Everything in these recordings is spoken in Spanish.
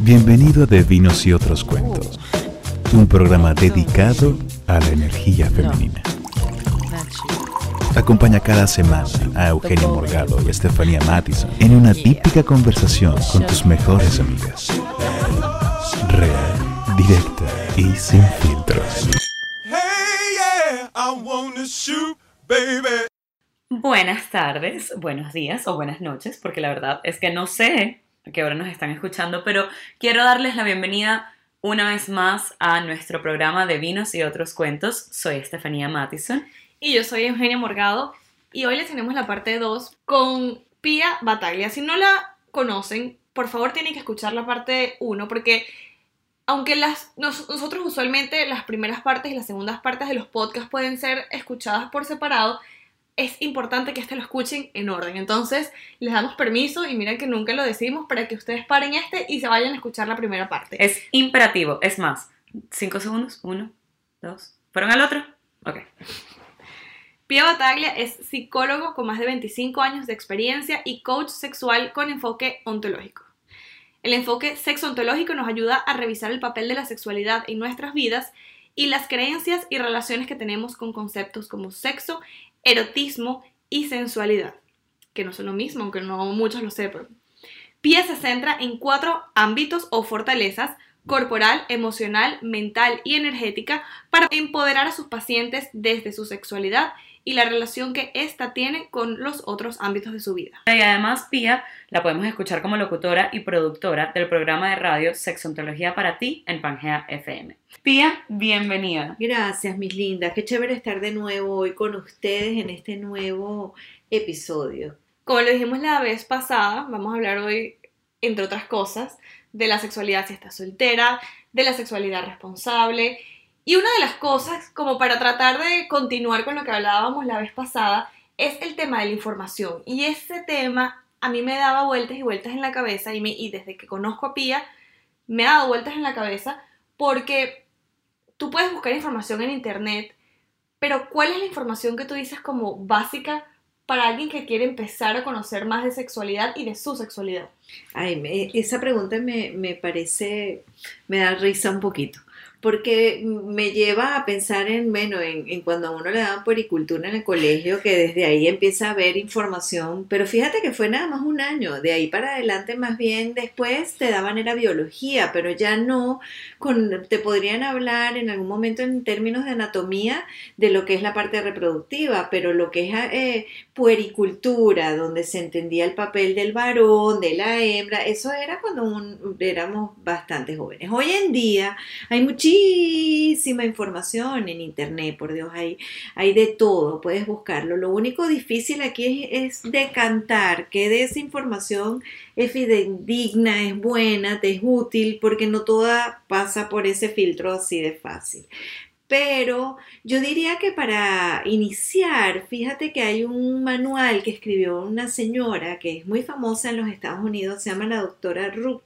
Bienvenido a De Vinos y otros cuentos, un programa dedicado a la energía femenina. Acompaña cada semana a Eugenio Morgado y Estefanía Mattison en una típica conversación con tus mejores amigas. Real, directa y sin filtros. Buenas tardes, buenos días o buenas noches, porque la verdad es que no sé a qué hora nos están escuchando, pero quiero darles la bienvenida una vez más a nuestro programa de vinos y otros cuentos. Soy Estefanía Mattison. Y yo soy Eugenia Morgado y hoy les tenemos la parte 2 con Pia Bataglia. Si no la conocen, por favor tienen que escuchar la parte 1 porque aunque las, nosotros usualmente las primeras partes y las segundas partes de los podcasts pueden ser escuchadas por separado, es importante que este lo escuchen en orden. Entonces, les damos permiso y miren que nunca lo decimos para que ustedes paren este y se vayan a escuchar la primera parte. Es imperativo, es más. Cinco segundos, uno, dos. ¿Fueron al otro? Ok. Pia Bataglia es psicólogo con más de 25 años de experiencia y coach sexual con enfoque ontológico. El enfoque sexo-ontológico nos ayuda a revisar el papel de la sexualidad en nuestras vidas y las creencias y relaciones que tenemos con conceptos como sexo, erotismo y sensualidad, que no son lo mismo, aunque no muchos lo sepan. Pia se centra en cuatro ámbitos o fortalezas corporal, emocional, mental y energética para empoderar a sus pacientes desde su sexualidad y la relación que ésta tiene con los otros ámbitos de su vida. Y además, Pia la podemos escuchar como locutora y productora del programa de radio Sexontología para ti en Pangea FM. Pia, bienvenida. Gracias, mis lindas. Qué chévere estar de nuevo hoy con ustedes en este nuevo episodio. Como lo dijimos la vez pasada, vamos a hablar hoy, entre otras cosas, de la sexualidad si estás soltera, de la sexualidad responsable y una de las cosas, como para tratar de continuar con lo que hablábamos la vez pasada, es el tema de la información. Y ese tema a mí me daba vueltas y vueltas en la cabeza y, me, y desde que conozco a Pía me ha dado vueltas en la cabeza porque tú puedes buscar información en internet, pero ¿cuál es la información que tú dices como básica para alguien que quiere empezar a conocer más de sexualidad y de su sexualidad? Ay, esa pregunta me, me parece, me da risa un poquito porque me lleva a pensar en, bueno, en, cuando a uno le dan puericultura en el colegio, que desde ahí empieza a haber información, pero fíjate que fue nada más un año, de ahí para adelante más bien después te daban era biología, pero ya no, con, te podrían hablar en algún momento en términos de anatomía de lo que es la parte reproductiva, pero lo que es eh, puericultura, donde se entendía el papel del varón, de la hembra, eso era cuando éramos bastante jóvenes. Hoy en día hay muchísimas muchísima información en internet, por Dios, hay, hay de todo, puedes buscarlo. Lo único difícil aquí es, decantar que de esa información es fidedigna, es buena, te es útil, porque no toda pasa por ese filtro así de fácil. Pero yo diría que para iniciar, fíjate que hay un manual que escribió una señora que es muy famosa en los Estados Unidos, se llama la doctora Ruth.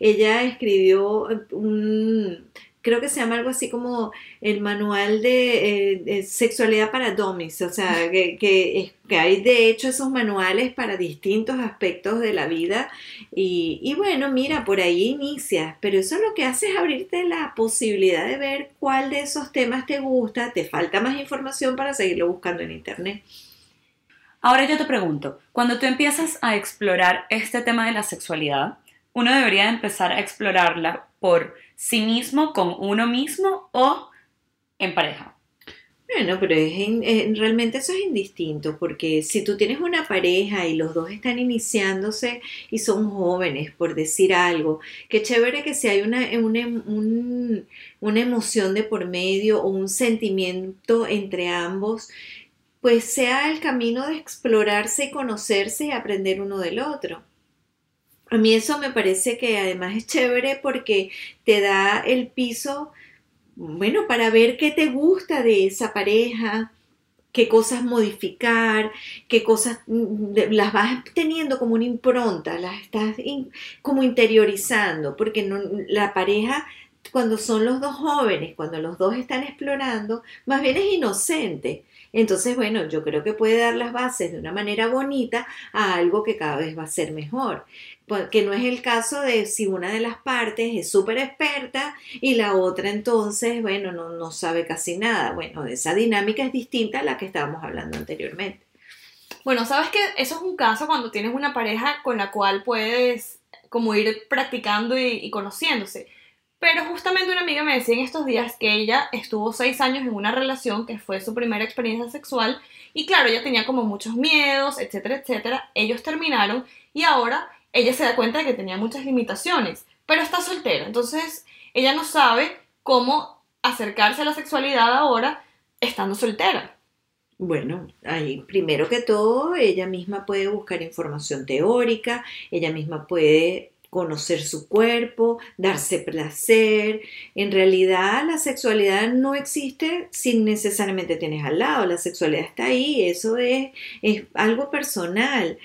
Ella escribió un, creo que se llama algo así como el manual de, eh, sexualidad para domis, o sea, que, que, hay de hecho esos manuales para distintos aspectos de la vida y, y, bueno, mira, por ahí inicias, pero eso lo que hace es abrirte la posibilidad de ver cuál de esos temas te gusta, te falta más información para seguirlo buscando en internet. Ahora yo te pregunto, cuando tú empiezas a explorar este tema de la sexualidad, uno debería empezar a explorarla por sí mismo, con uno mismo o en pareja. Bueno, pero es, realmente eso es indistinto, porque si tú tienes una pareja y los dos están iniciándose y son jóvenes, por decir algo, qué chévere que si hay una, una, una emoción de por medio o un sentimiento entre ambos, pues sea el camino de explorarse y conocerse y aprender uno del otro. A mí eso me parece que además es chévere porque te da el piso, bueno, para ver qué te gusta de esa pareja, qué cosas modificar, qué cosas mm, las vas teniendo como una impronta, las estás como interiorizando, porque no, la pareja cuando son los dos jóvenes, cuando los dos están explorando, más bien es inocente. Entonces, bueno, yo creo que puede dar las bases de una manera bonita a algo que cada vez va a ser mejor. Que no es el caso de si una de las partes es súper experta y la otra entonces, bueno, no, no sabe casi nada. Bueno, esa dinámica es distinta a la que estábamos hablando anteriormente. Bueno, sabes que eso es un caso cuando tienes una pareja con la cual puedes como ir practicando y, conociéndose. Pero justamente una amiga me decía en estos días que ella estuvo seis años en una relación que fue su primera experiencia sexual y claro, ella tenía como muchos miedos, etcétera, etcétera. Ellos terminaron y ahora ella se da cuenta de que tenía muchas limitaciones, pero está soltera. Entonces ella no sabe cómo acercarse a la sexualidad ahora estando soltera. Bueno, ahí primero que todo, ella misma puede buscar información teórica, ella misma puede conocer su cuerpo, darse placer. En realidad la sexualidad no existe si necesariamente tienes al lado, la sexualidad está ahí, eso es, es algo personal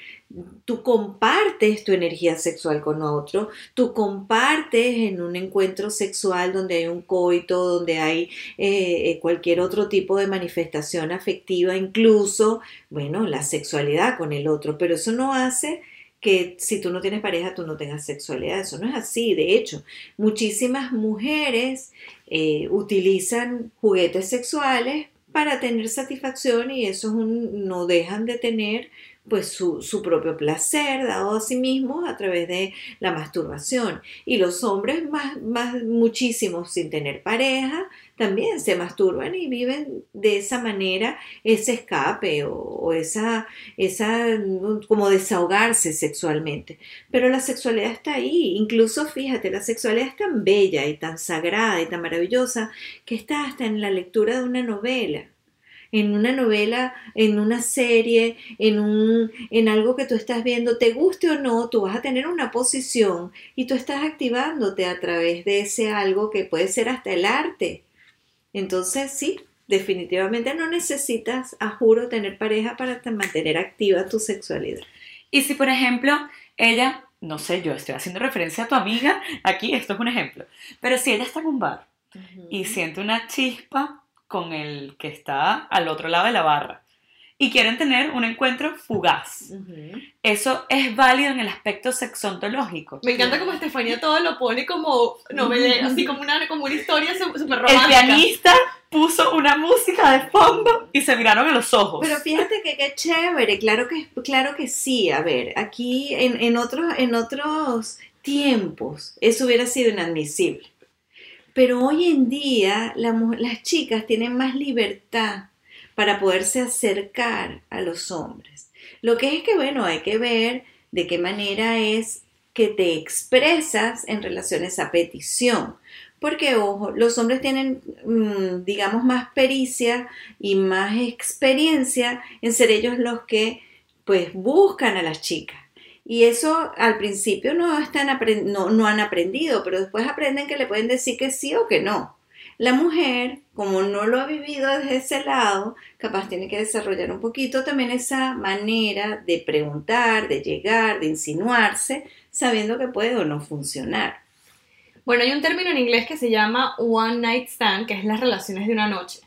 tú compartes tu energía sexual con otro, tú compartes en un encuentro sexual donde hay un coito, donde hay eh, cualquier otro tipo de manifestación afectiva, incluso, bueno, la sexualidad con el otro, pero eso no hace que si tú no tienes pareja tú no tengas sexualidad, eso no es así, de hecho, muchísimas mujeres eh, utilizan juguetes sexuales para tener satisfacción y eso no dejan de tener pues su, su, propio placer dado a sí mismos a través de la masturbación. Y los hombres más, más muchísimos sin tener pareja también se masturban y viven de esa manera ese escape o, esa, esa como desahogarse sexualmente. Pero la sexualidad está ahí, incluso fíjate, la sexualidad es tan bella y tan sagrada y tan maravillosa que está hasta en la lectura de una novela en una novela, en una serie, en, un, en algo que tú estás viendo, te guste o no, tú vas a tener una posición y tú estás activándote a través de ese algo que puede ser hasta el arte. Entonces, sí, definitivamente no necesitas, a juro, tener pareja para mantener activa tu sexualidad. Y si, por ejemplo, ella, no sé, yo estoy haciendo referencia a tu amiga, aquí esto es un ejemplo, pero si ella está en un bar y siente una chispa con el que está al otro lado de la barra y quieren tener un encuentro fugaz. Eso es válido en el aspecto sexontológico. Me encanta como Estefanía todo lo pone como novela, así como una, como una historia súper romántica. El pianista puso una música de fondo y se miraron a los ojos. Pero fíjate que qué chévere, claro que, claro que sí. A ver, aquí en, en, otros, en otros tiempos eso hubiera sido inadmisible. Pero hoy en día las chicas tienen más libertad para poderse acercar a los hombres. Lo que es que, bueno, hay que ver de qué manera es que te expresas en relación a esa petición. Porque, ojo, los hombres tienen, mm, digamos, más pericia y más experiencia en ser ellos los que, pues, buscan a las chicas. Y eso al principio no, están no, no han aprendido, pero después aprenden que le pueden decir que sí o que no. La mujer, como no lo ha vivido desde ese lado, capaz tiene que desarrollar un poquito también esa manera de preguntar, de llegar, de insinuarse, sabiendo que puede o no funcionar. Bueno, hay un término en inglés que se llama one night stand, que es las relaciones de una noche.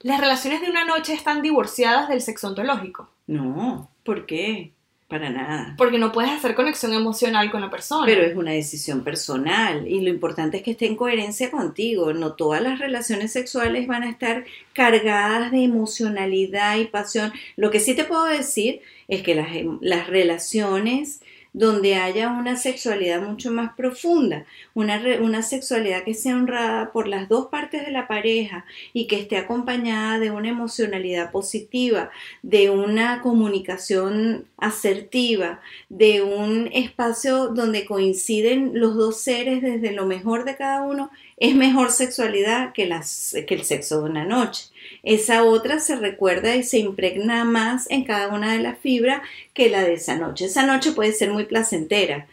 ¿Las relaciones de una noche están divorciadas del sexo ontológico? No, ¿por qué? Para nada. Porque no puedes hacer conexión emocional con la persona. Pero es una decisión personal y lo importante es que esté en coherencia contigo. No todas las relaciones sexuales van a estar cargadas de emocionalidad y pasión. Lo que sí te puedo decir es que las, las relaciones donde haya una sexualidad mucho más profunda, una, una, sexualidad que sea honrada por las dos partes de la pareja y que esté acompañada de una emocionalidad positiva, de una comunicación asertiva, de un espacio donde coinciden los dos seres desde lo mejor de cada uno, es mejor sexualidad que, las, que el sexo de una noche. Esa otra se recuerda y se impregna más en cada una de las fibras que la de esa noche. Esa noche puede ser muy placentera,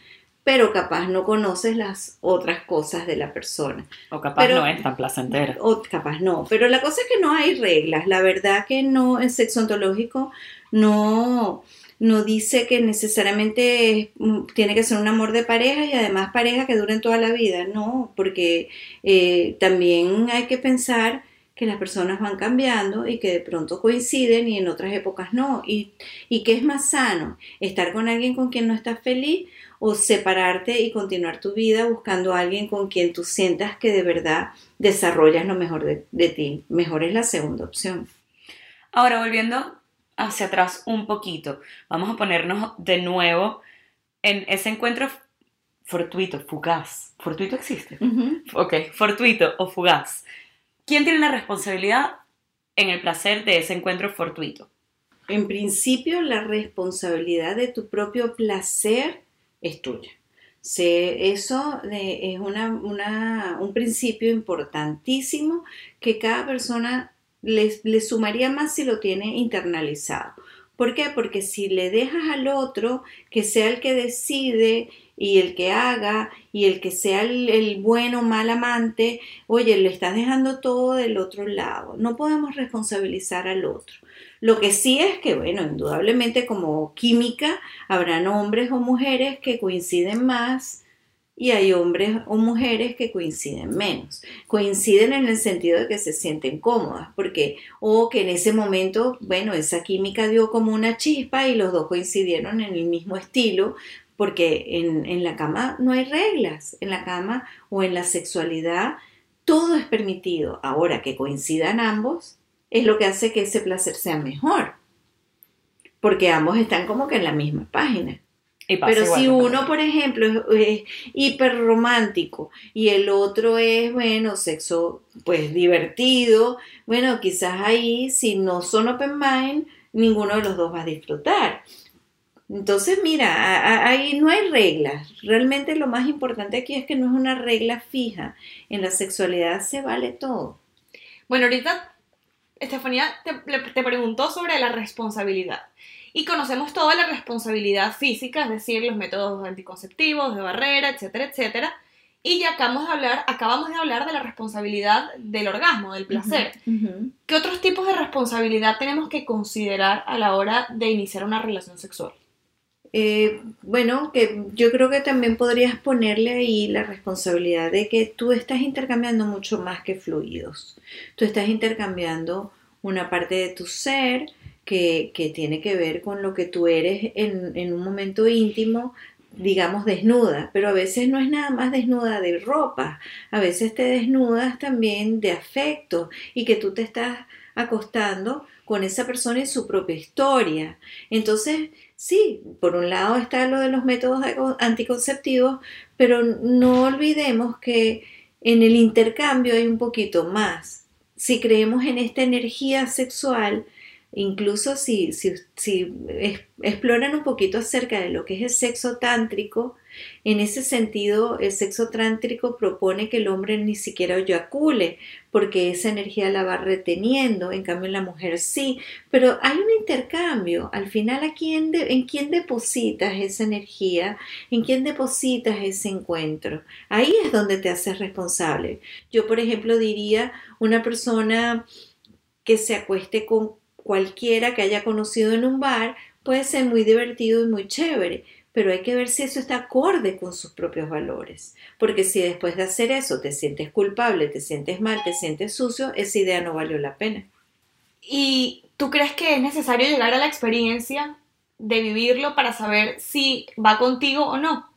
pero capaz no conoces las otras cosas de la persona. O capaz no es tan placentera. O capaz no, pero la cosa es que no hay reglas. La verdad que no, el sexo ontológico no, no dice que necesariamente mm, tiene que ser un amor de pareja y además pareja que duren toda la vida, no, porque eh, también hay que pensar que las personas van cambiando y que de pronto coinciden y en otras épocas no. Y, y que es más sano, estar con alguien con quien no estás feliz o separarte y continuar tu vida buscando a alguien con quien tú sientas que de verdad desarrollas lo mejor de, de ti. Mejor es la segunda opción. Ahora, volviendo hacia atrás un poquito, vamos a ponernos de nuevo en ese encuentro fortuito, fugaz. ¿Fortuito existe? Ok, fortuito o fugaz. ¿Quién tiene la responsabilidad en el placer de ese encuentro fortuito? En principio, la responsabilidad de tu propio placer es tuya. eso es un principio importantísimo que cada persona le, sumaría más si lo tiene internalizado. ¿Por qué? Porque si le dejas al otro que sea el que decide y el que haga y el que sea el, bueno mal amante, oye, le estás dejando todo del otro lado. No podemos responsabilizar al otro. Lo que sí es que, bueno, indudablemente como química habrán hombres o mujeres que coinciden más y hay hombres o mujeres que coinciden menos. Coinciden en el sentido de que se sienten cómodas, porque o que en ese momento, bueno, esa química dio como una chispa y los dos coincidieron en el mismo estilo, porque en, en la cama no hay reglas, en la cama o en la sexualidad todo es permitido. Ahora que coincidan ambos, es lo que hace que ese placer sea mejor, porque ambos están como que en la misma página. Pero si uno, por ejemplo, es, hiper romántico y el otro es, bueno, sexo pues divertido, bueno, quizás ahí, si no son open mind, ninguno de los dos va a disfrutar. Entonces, mira, ahí no hay reglas. Realmente lo más importante aquí es que no es una regla fija. En la sexualidad se vale todo. Bueno, ahorita Estefanía te, te preguntó sobre la responsabilidad. Y conocemos toda la responsabilidad física, es decir, los métodos anticonceptivos, de barrera, etcétera, etcétera. Y ya acabamos de hablar, acabamos de hablar de la responsabilidad del orgasmo, del placer. ¿Qué otros tipos de responsabilidad tenemos que considerar a la hora de iniciar una relación sexual? Eh, bueno, que yo creo que también podrías ponerle ahí la responsabilidad de que tú estás intercambiando mucho más que fluidos. Tú estás intercambiando una parte de tu ser, que, tiene que ver con lo que tú eres en, un momento íntimo, digamos, desnuda, pero a veces no es nada más desnuda de ropa, a veces te desnudas también de afecto y que tú te estás acostando con esa persona y su propia historia. Entonces, sí, por un lado está lo de los métodos anticonceptivos, pero no olvidemos que en el intercambio hay un poquito más. Si creemos en esta energía sexual, Incluso si, si, si, exploran un poquito acerca de lo que es el sexo tántrico, en ese sentido el sexo tántrico propone que el hombre ni siquiera eyacule, porque esa energía la va reteniendo, en cambio la mujer sí, pero hay un intercambio, al final ¿a quién en quién depositas esa energía, en quién depositas ese encuentro, ahí es donde te haces responsable. Yo por ejemplo diría una persona que se acueste con cualquiera que haya conocido en un bar puede ser muy divertido y muy chévere, pero hay que ver si eso está acorde con sus propios valores. Porque si después de hacer eso te sientes culpable, te sientes mal, te sientes sucio, esa idea no valió la pena. ¿Y tú crees que es necesario llegar a la experiencia de vivirlo para saber si va contigo o no?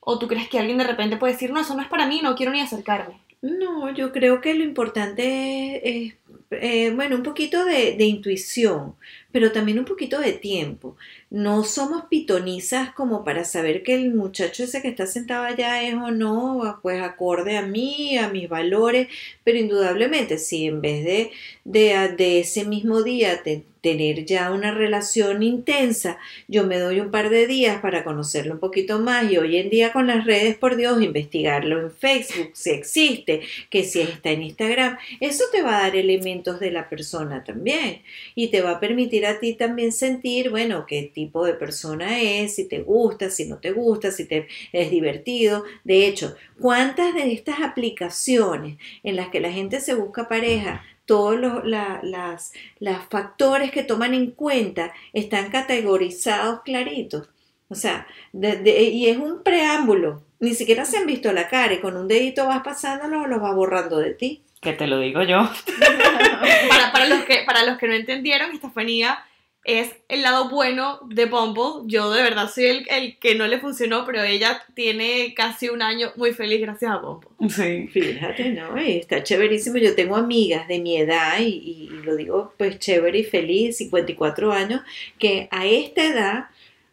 ¿O tú crees que alguien de repente puede decir, no, eso no es para mí, no quiero ni acercarme? No, yo creo que lo importante es eh, bueno, un poquito de, intuición, pero también un poquito de tiempo. No somos pitonizas como para saber que el muchacho ese que está sentado allá es o no, pues acorde a mí, a mis valores, pero indudablemente si en vez de, de, ese mismo día te, tener ya una relación intensa, yo me doy un par de días para conocerlo un poquito más y hoy en día con las redes, por Dios, investigarlo en Facebook, si existe, que si está en Instagram, eso te va a dar elementos de la persona también y te va a permitir a ti también sentir, bueno, qué tipo de persona es, si te gusta, si no te gusta, si te es divertido. De hecho, ¿cuántas de estas aplicaciones en las que la gente se busca pareja todos los las, factores que toman en cuenta están categorizados claritos. O sea, y es un preámbulo. Ni siquiera se han visto la cara y con un dedito vas pasándolo o lo vas borrando de ti. que te lo digo yo. para, para los que, para los que no entendieron, Estefanía es el lado bueno de Bumble. Yo de verdad soy el, el, que no le funcionó, pero ella tiene casi un año muy feliz gracias a Bumble. Sí. Fíjate, ¿no? Y está chéverísimo. Yo tengo amigas de mi edad, y, y, lo digo pues chévere y feliz, 54 años, que a esta edad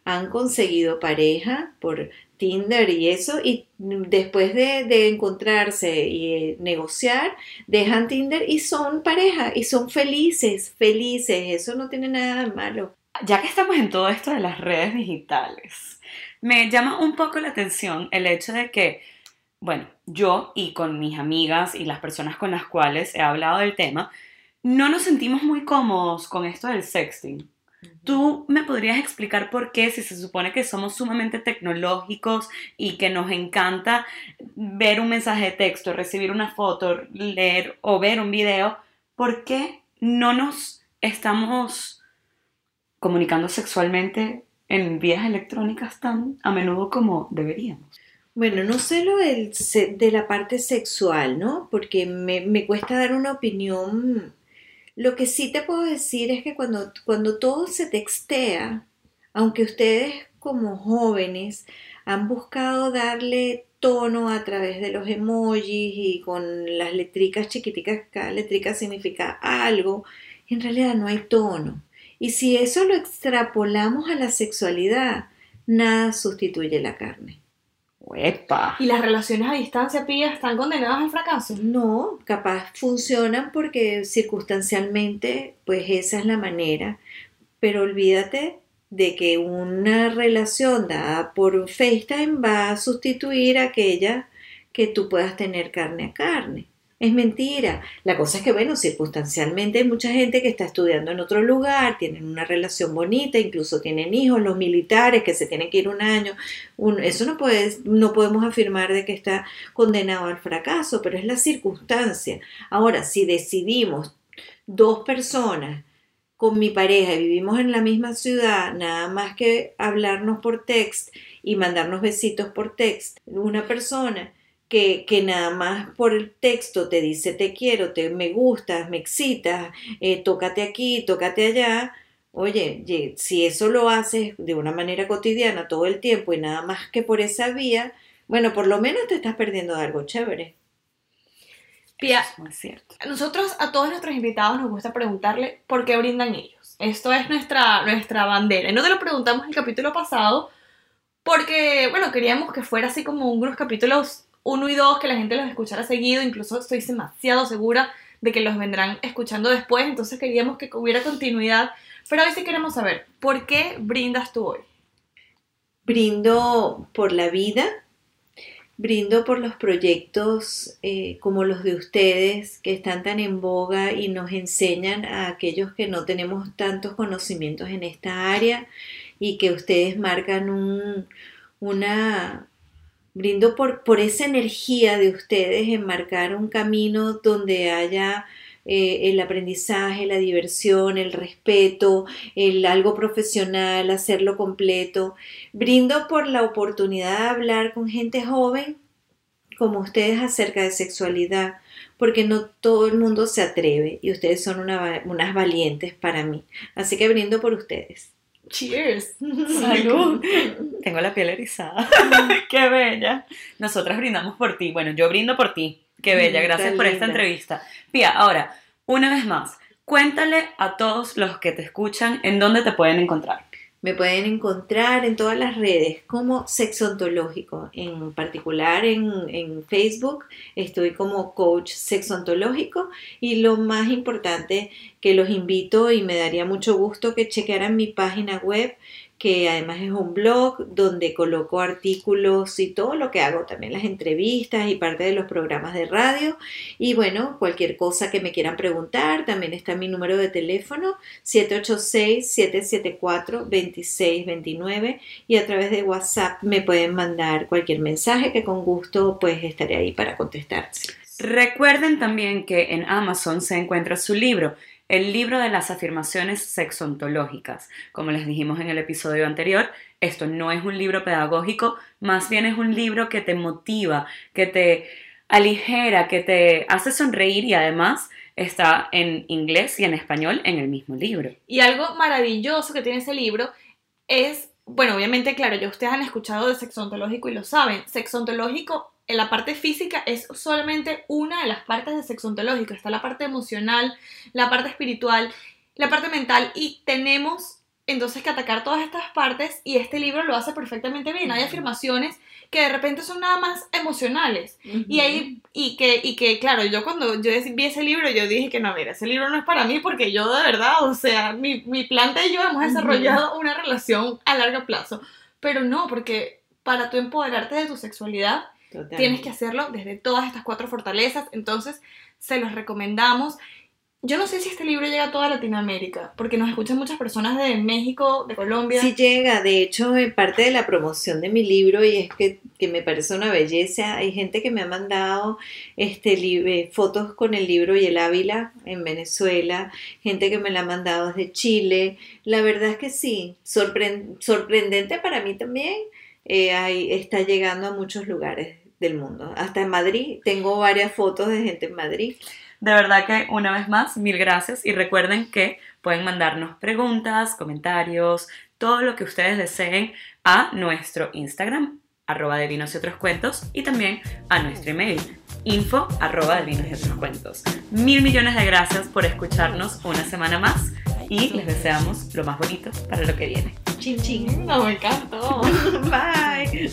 han conseguido pareja por Tinder y eso, y después de, encontrarse y negociar, dejan Tinder y son pareja y son felices, felices, eso no tiene nada de malo. Ya que estamos en todo esto de las redes digitales, me llama un poco la atención el hecho de que, bueno, yo y con mis amigas y las personas con las cuales he hablado del tema, no nos sentimos muy cómodos con esto del sexting. ¿Tú me podrías explicar por qué, si se supone que somos sumamente tecnológicos y que nos encanta ver un mensaje de texto, recibir una foto, leer o ver un video, por qué no nos estamos comunicando sexualmente en vías electrónicas tan a menudo como deberíamos? Bueno, no sé lo del, de la parte sexual, ¿no? Porque me, me cuesta dar una opinión lo que sí te puedo decir es que cuando, cuando todo se textea, aunque ustedes como jóvenes han buscado darle tono a través de los emojis y con las letricas chiquiticas, cada letrica significa algo, en realidad no hay tono. Y si eso lo extrapolamos a la sexualidad, nada sustituye la carne. ¡Epa! ¿Y las relaciones a distancia, Pía, están condenadas al fracaso? No, capaz funcionan porque circunstancialmente, pues esa es la manera. Pero olvídate de que una relación dada por FaceTime va a sustituir aquella que tú puedas tener carne a carne. Es mentira. La cosa es que, bueno, circunstancialmente hay mucha gente que está estudiando en otro lugar, tienen una relación bonita, incluso tienen hijos, los militares que se tienen que ir un año. eso no, puede, no podemos afirmar de que está condenado al fracaso, pero es la circunstancia. Ahora, si decidimos dos personas con mi pareja y vivimos en la misma ciudad, nada más que hablarnos por text y mandarnos besitos por text, una persona que, nada más por el texto te dice te quiero, te me gustas, me excitas, eh, tócate aquí, tócate allá. Oye, si eso lo haces de una manera cotidiana todo el tiempo y nada más que por esa vía, bueno, por lo menos te estás perdiendo de algo chévere. Pia, es cierto. nosotros a todos nuestros invitados nos gusta preguntarle por qué brindan ellos. Esto es nuestra, nuestra bandera. Y no te lo preguntamos en el capítulo pasado porque, bueno, queríamos que fuera así como unos capítulos uno y dos, que la gente los escuchara seguido, incluso estoy demasiado segura de que los vendrán escuchando después, entonces queríamos que hubiera continuidad, pero hoy sí queremos saber, ¿por qué brindas tú hoy? Brindo por la vida, brindo por los proyectos eh, como los de ustedes que están tan en boga y nos enseñan a aquellos que no tenemos tantos conocimientos en esta área y que ustedes marcan un, una, brindo por, por esa energía de ustedes en marcar un camino donde haya eh, el aprendizaje, la diversión, el respeto, el algo profesional, hacerlo completo. Brindo por la oportunidad de hablar con gente joven como ustedes acerca de sexualidad, porque no todo el mundo se atreve y ustedes son unas valientes para mí. Así que brindo por ustedes. Cheers. Salud. Tengo la piel erizada. Qué bella. Nosotras brindamos por ti. Bueno, yo brindo por ti. Qué bella. Gracias por esta entrevista. Pía, ahora, una vez más, cuéntale a todos los que te escuchan en dónde te pueden encontrar. Me pueden encontrar en todas las redes como Sexo Ontológico, en particular en, en, Facebook estoy como coach sexo ontológico y lo más importante que los invito y me daría mucho gusto que chequearan mi página web que además es un blog donde coloco artículos y todo lo que hago, también las entrevistas y parte de los programas de radio. Y bueno, cualquier cosa que me quieran preguntar, también está mi número de teléfono 786-774-2629 y a través de WhatsApp me pueden mandar cualquier mensaje que con gusto pues estaré ahí para contestarse. Recuerden también que en Amazon se encuentra su libro el libro de las afirmaciones sexontológicas. Como les dijimos en el episodio anterior, esto no es un libro pedagógico, más bien es un libro que te motiva, que te aligera, que te hace sonreír y además está en inglés y en español en el mismo libro. Y algo maravilloso que tiene ese libro es, bueno, obviamente, claro, ya ustedes han escuchado de sexo ontológico y lo saben. Sexo ontológico en la parte física es solamente una de las partes de sexo ontológico. Está la parte emocional, la parte espiritual, la parte mental y tenemos entonces que atacar todas estas partes y este libro lo hace perfectamente bien. Hay afirmaciones que de repente son nada más emocionales. Y ahí, y que, y que, claro, yo cuando yo vi ese libro, yo dije que no, mira, ese libro no es para mí porque yo de verdad, o sea, mi, mi planta y yo hemos desarrollado una relación a largo plazo. Pero no, porque para tú empoderarte de tu sexualidad, tienes que hacerlo desde todas estas cuatro fortalezas. Entonces, se los recomendamos. Yo no sé si este libro llega a toda Latinoamérica, porque nos escuchan muchas personas de México, de Colombia. Sí llega, de hecho, parte de la promoción de mi libro, y es que, que me parece una belleza, hay gente que me ha mandado este, eh, fotos con el libro y el Ávila en Venezuela, gente que me la ha mandado desde Chile. La verdad es que sí, sorprendente para mí también, eh, está llegando a muchos lugares del mundo. Hasta en Madrid, tengo varias fotos de gente en Madrid. De verdad que una vez más, mil gracias y recuerden que pueden mandarnos preguntas, comentarios, todo lo que ustedes deseen a nuestro Instagram, arroba de vinos y otros cuentos, y también a nuestro email, info arroba de vinos y otros cuentos. Mil millones de gracias por escucharnos una semana más y les deseamos lo más bonito para lo que viene. Chin chin, no me encantó. Bye.